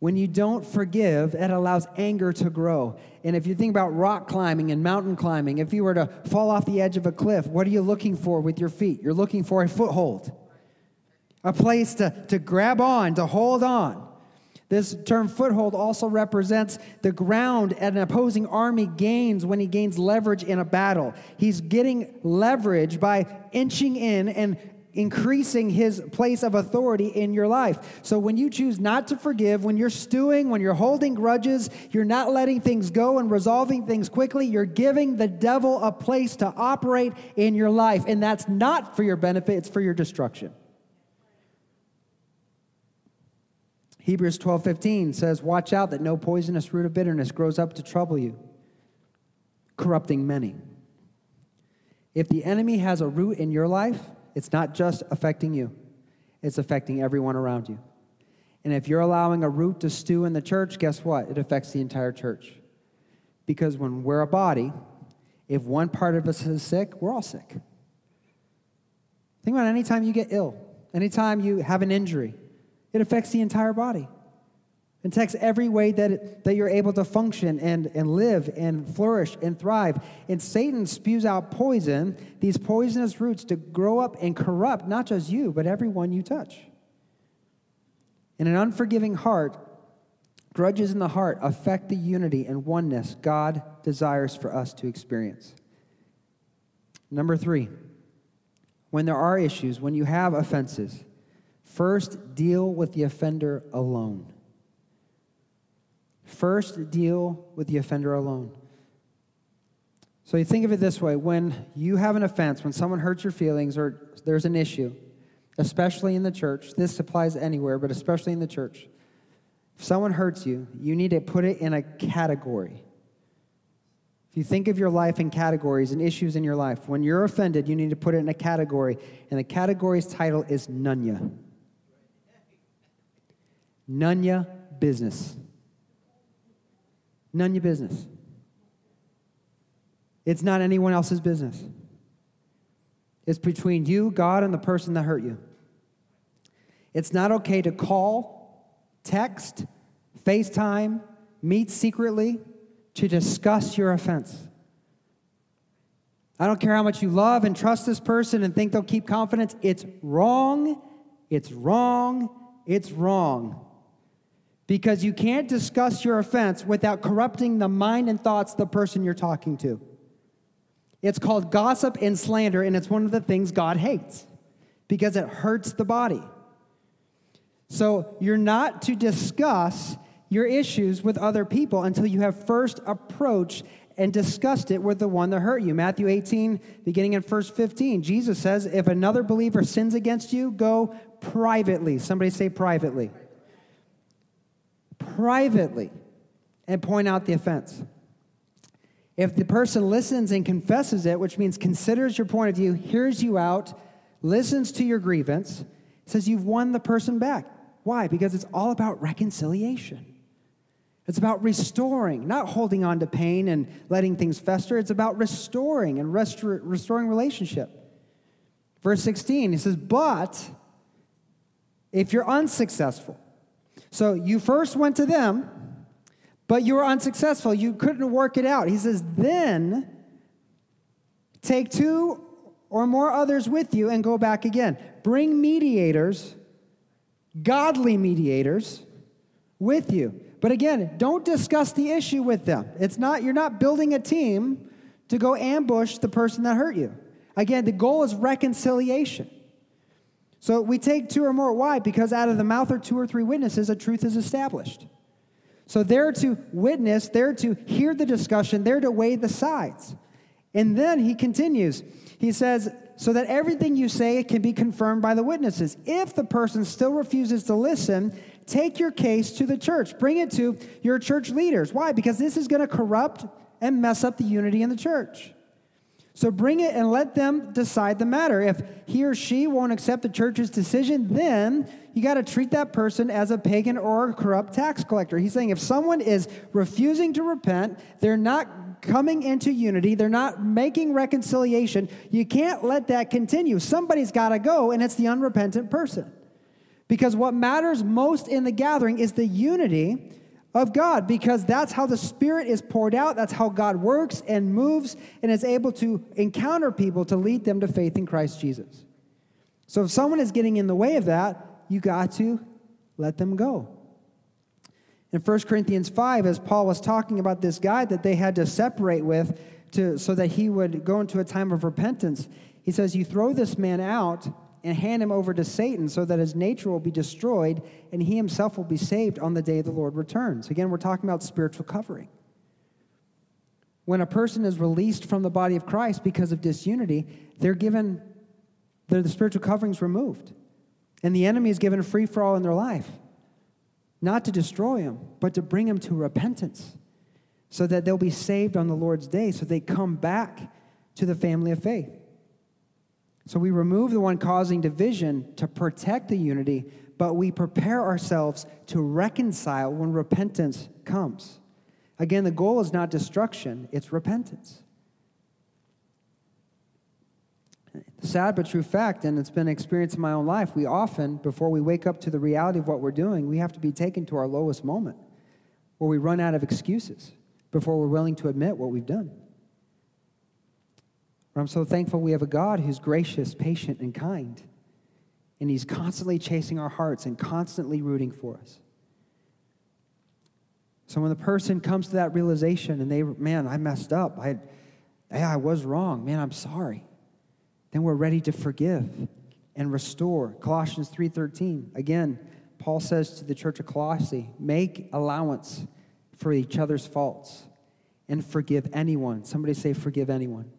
When you don't forgive, it allows anger to grow. And if you think about rock climbing and mountain climbing, if you were to fall off the edge of a cliff, what are you looking for with your feet? You're looking for a foothold, a place to, to grab on, to hold on. This term foothold also represents the ground an opposing army gains when he gains leverage in a battle. He's getting leverage by inching in and increasing his place of authority in your life. So when you choose not to forgive, when you're stewing, when you're holding grudges, you're not letting things go and resolving things quickly, you're giving the devil a place to operate in your life. And that's not for your benefit, it's for your destruction. Hebrews 12 15 says, Watch out that no poisonous root of bitterness grows up to trouble you, corrupting many. If the enemy has a root in your life, it's not just affecting you, it's affecting everyone around you. And if you're allowing a root to stew in the church, guess what? It affects the entire church. Because when we're a body, if one part of us is sick, we're all sick. Think about anytime you get ill, anytime you have an injury, it affects the entire body. It takes every way that, that you're able to function and, and live and flourish and thrive. And Satan spews out poison, these poisonous roots, to grow up and corrupt not just you, but everyone you touch. In an unforgiving heart, grudges in the heart affect the unity and oneness God desires for us to experience. Number three, when there are issues, when you have offenses, first deal with the offender alone. First, deal with the offender alone. So you think of it this way when you have an offense, when someone hurts your feelings or there's an issue, especially in the church, this applies anywhere, but especially in the church. If someone hurts you, you need to put it in a category. If you think of your life in categories and issues in your life, when you're offended, you need to put it in a category, and the category's title is Nunya. Nunya business. None of your business. It's not anyone else's business. It's between you, God, and the person that hurt you. It's not okay to call, text, FaceTime, meet secretly to discuss your offense. I don't care how much you love and trust this person and think they'll keep confidence. It's wrong. It's wrong. It's wrong because you can't discuss your offense without corrupting the mind and thoughts of the person you're talking to. It's called gossip and slander, and it's one of the things God hates because it hurts the body. So you're not to discuss your issues with other people until you have first approached and discussed it with the one that hurt you. Matthew 18, beginning in verse 15, Jesus says, If another believer sins against you, go privately. Somebody say privately privately and point out the offense. If the person listens and confesses it, which means considers your point of view, hears you out, listens to your grievance, says you've won the person back. Why? Because it's all about reconciliation. It's about restoring, not holding on to pain and letting things fester. It's about restoring and restor- restoring relationship. Verse 16, he says, But if you're unsuccessful, so you first went to them, but you were unsuccessful. You couldn't work it out. He says, then take two or more others with you and go back again. Bring mediators, godly mediators, with you. But again, don't discuss the issue with them. It's not, you're not building a team to go ambush the person that hurt you. Again, the goal is reconciliation. So we take two or more. Why? Because out of the mouth of two or three witnesses, a truth is established. So they're to witness, they're to hear the discussion, they're to weigh the sides. And then he continues. He says, so that everything you say can be confirmed by the witnesses. If the person still refuses to listen, take your case to the church. Bring it to your church leaders. Why? Because this is going to corrupt and mess up the unity in the church. So bring it and let them decide the matter. If he or she won't accept the church's decision, then you got to treat that person as a pagan or a corrupt tax collector. He's saying if someone is refusing to repent, they're not coming into unity, they're not making reconciliation, you can't let that continue. Somebody's got to go, and it's the unrepentant person. Because what matters most in the gathering is the unity of God, because that's how the Spirit is poured out. That's how God works and moves and is able to encounter people to lead them to faith in Christ Jesus. So if someone is getting in the way of that, you got to let them go. In 1 Corinthians 5, as Paul was talking about this guy that they had to separate with to, so that he would go into a time of repentance, he says, You throw this man out and hand him over to Satan so that his nature will be destroyed and he himself will be saved on the day the Lord returns. Again, we're talking about spiritual covering. When a person is released from the body of Christ because of disunity, they're given, they're, the spiritual coverings removed. And the enemy is given free for all in their life not to destroy them, but to bring them to repentance so that they'll be saved on the Lord's day, so they come back to the family of faith. So we remove the one causing division to protect the unity, but we prepare ourselves to reconcile when repentance comes. Again, the goal is not destruction, it's repentance. The sad but true fact, and it's been an experience in my own life, we often, before we wake up to the reality of what we're doing, we have to be taken to our lowest moment where we run out of excuses before we're willing to admit what we've done. I'm so thankful we have a God who's gracious, patient, and kind. And He's constantly chasing our hearts and constantly rooting for us. So when the person comes to that realization and they, man, I messed up. I, yeah, I was wrong. Man, I'm sorry then we're ready to forgive and restore. Colossians 3:13. Again, Paul says to the church of Colossae, make allowance for each other's faults and forgive anyone. Somebody say forgive anyone.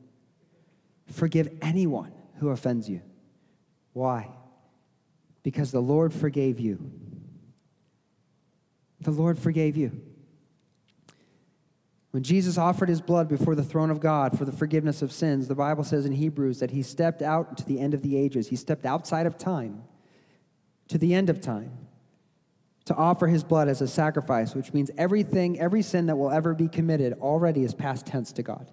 Forgive anyone who offends you. Why? Because the Lord forgave you. The Lord forgave you. When Jesus offered his blood before the throne of God for the forgiveness of sins, the Bible says in Hebrews that he stepped out to the end of the ages. He stepped outside of time to the end of time to offer his blood as a sacrifice, which means everything, every sin that will ever be committed already is past tense to God.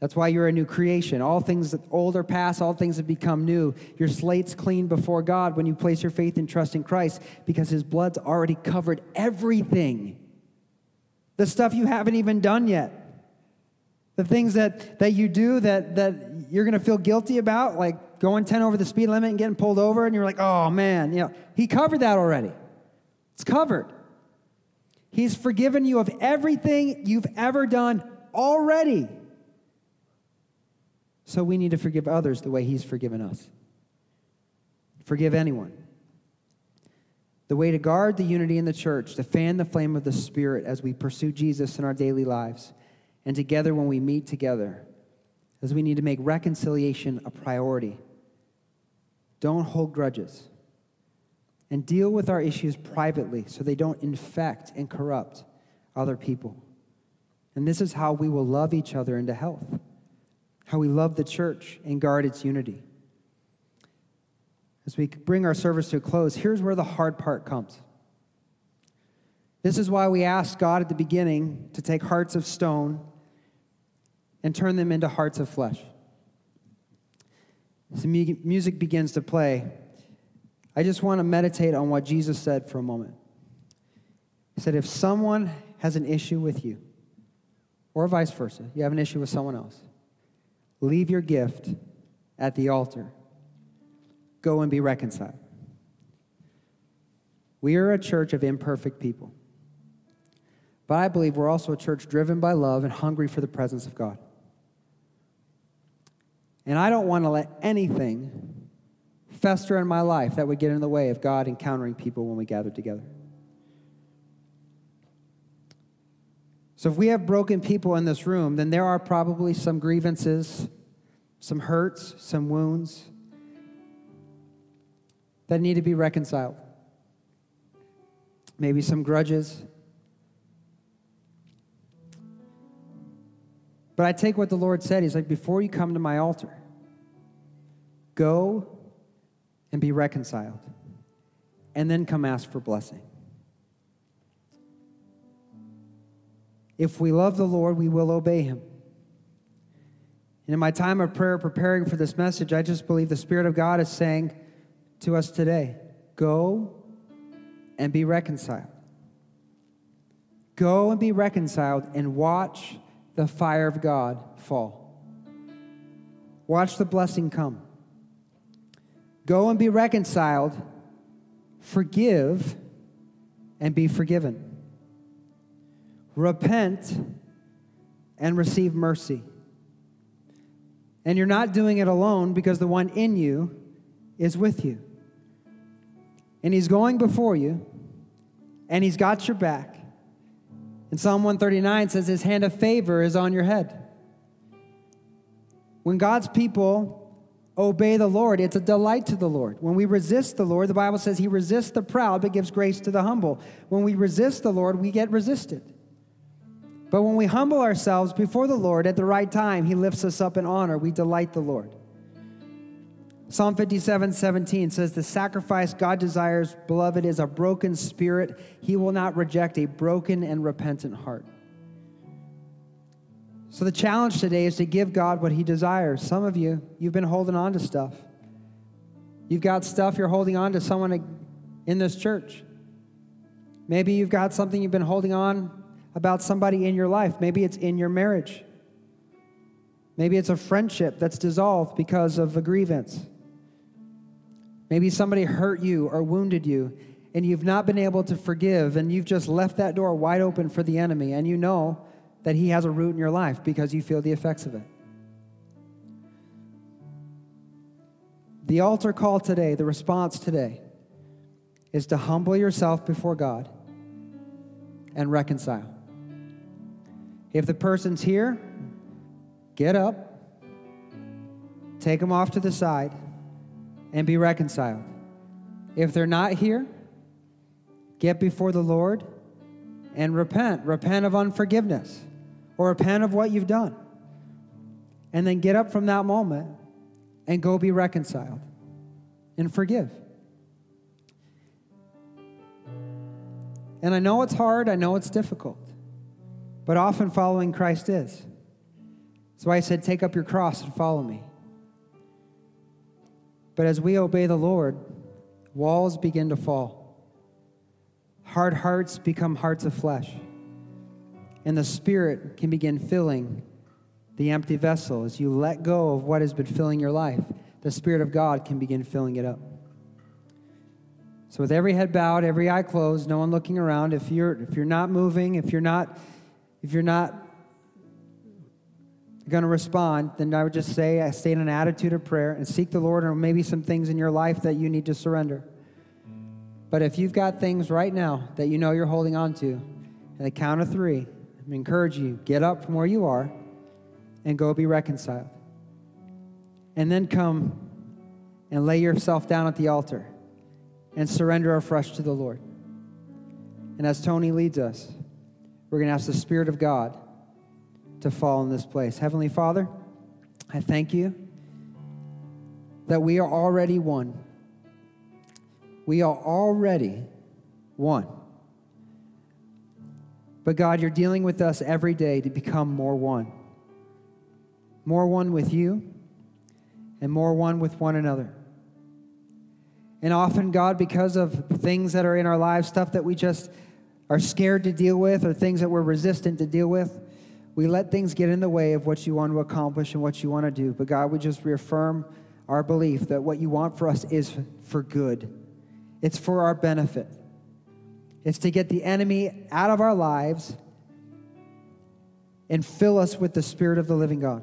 That's why you're a new creation. All things that old are past, all things have become new. Your slate's clean before God when you place your faith and trust in Christ because his blood's already covered everything the stuff you haven't even done yet. The things that, that you do that, that you're going to feel guilty about, like going 10 over the speed limit and getting pulled over, and you're like, oh man, you know, he covered that already. It's covered. He's forgiven you of everything you've ever done already. So we need to forgive others the way he's forgiven us. Forgive anyone. The way to guard the unity in the church, to fan the flame of the Spirit as we pursue Jesus in our daily lives, and together when we meet together, as we need to make reconciliation a priority. Don't hold grudges. And deal with our issues privately so they don't infect and corrupt other people. And this is how we will love each other into health, how we love the church and guard its unity. As we bring our service to a close, here's where the hard part comes. This is why we asked God at the beginning to take hearts of stone and turn them into hearts of flesh. As the music begins to play, I just want to meditate on what Jesus said for a moment. He said, If someone has an issue with you, or vice versa, you have an issue with someone else, leave your gift at the altar Go and be reconciled. We are a church of imperfect people. But I believe we're also a church driven by love and hungry for the presence of God. And I don't want to let anything fester in my life that would get in the way of God encountering people when we gather together. So if we have broken people in this room, then there are probably some grievances, some hurts, some wounds that need to be reconciled. Maybe some grudges. But I take what the Lord said. He's like, before you come to my altar, go and be reconciled, and then come ask for blessing. If we love the Lord, we will obey him. And in my time of prayer, preparing for this message, I just believe the Spirit of God is saying to us today go and be reconciled. Go and be reconciled and watch the fire of God fall. Watch the blessing come. Go and be reconciled, forgive, and be forgiven. Repent and receive mercy. And you're not doing it alone because the one in you is with you. And he's going before you, and he's got your back. And Psalm 139 says, His hand of favor is on your head. When God's people obey the Lord, it's a delight to the Lord. When we resist the Lord, the Bible says He resists the proud but gives grace to the humble. When we resist the Lord, we get resisted. But when we humble ourselves before the Lord at the right time, He lifts us up in honor. We delight the Lord. Psalm 57 17 says, The sacrifice God desires, beloved, is a broken spirit. He will not reject a broken and repentant heart. So the challenge today is to give God what He desires. Some of you, you've been holding on to stuff. You've got stuff you're holding on to someone in this church. Maybe you've got something you've been holding on about somebody in your life. Maybe it's in your marriage. Maybe it's a friendship that's dissolved because of a grievance. Maybe somebody hurt you or wounded you, and you've not been able to forgive, and you've just left that door wide open for the enemy, and you know that he has a root in your life because you feel the effects of it. The altar call today, the response today, is to humble yourself before God and reconcile. If the person's here, get up, take them off to the side, and be reconciled. If they're not here, get before the Lord and repent. Repent of unforgiveness or repent of what you've done. And then get up from that moment and go be reconciled and forgive. And I know it's hard, I know it's difficult. But often following Christ is. That's why I said, Take up your cross and follow me. But as we obey the Lord, walls begin to fall. Hard hearts become hearts of flesh. And the Spirit can begin filling the empty vessel. As you let go of what has been filling your life, the Spirit of God can begin filling it up. So, with every head bowed, every eye closed, no one looking around, if you're, if you're not moving, if you're not if you're not going to respond, then I would just say, I stay in an attitude of prayer and seek the Lord, or maybe some things in your life that you need to surrender. But if you've got things right now that you know you're holding on to, at the count of three, I encourage you, get up from where you are and go be reconciled. And then come and lay yourself down at the altar and surrender afresh to the Lord. And as Tony leads us, we're going to ask the Spirit of God to fall in this place. Heavenly Father, I thank you that we are already one. We are already one. But God, you're dealing with us every day to become more one. More one with you and more one with one another. And often, God, because of things that are in our lives, stuff that we just are scared to deal with or things that we're resistant to deal with, we let things get in the way of what you want to accomplish and what you want to do. But God, we just reaffirm our belief that what you want for us is for good, it's for our benefit. It's to get the enemy out of our lives and fill us with the Spirit of the living God.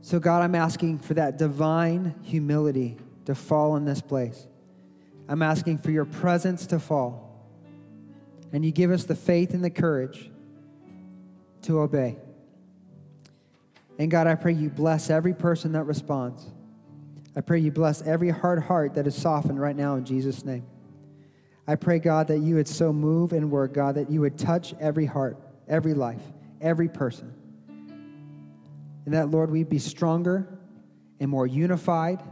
So, God, I'm asking for that divine humility to fall in this place. I'm asking for your presence to fall. And you give us the faith and the courage to obey. And God, I pray you bless every person that responds. I pray you bless every hard heart that is softened right now in Jesus' name. I pray, God, that you would so move and work, God, that you would touch every heart, every life, every person. And that, Lord, we'd be stronger and more unified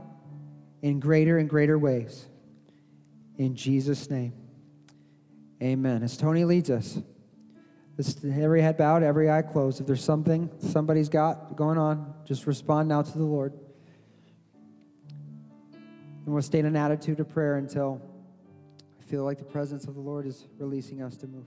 in greater and greater ways. In Jesus' name, amen. As Tony leads us, every head bowed, every eye closed. If there's something somebody's got going on, just respond now to the Lord. And we'll stay in an attitude of prayer until I feel like the presence of the Lord is releasing us to move.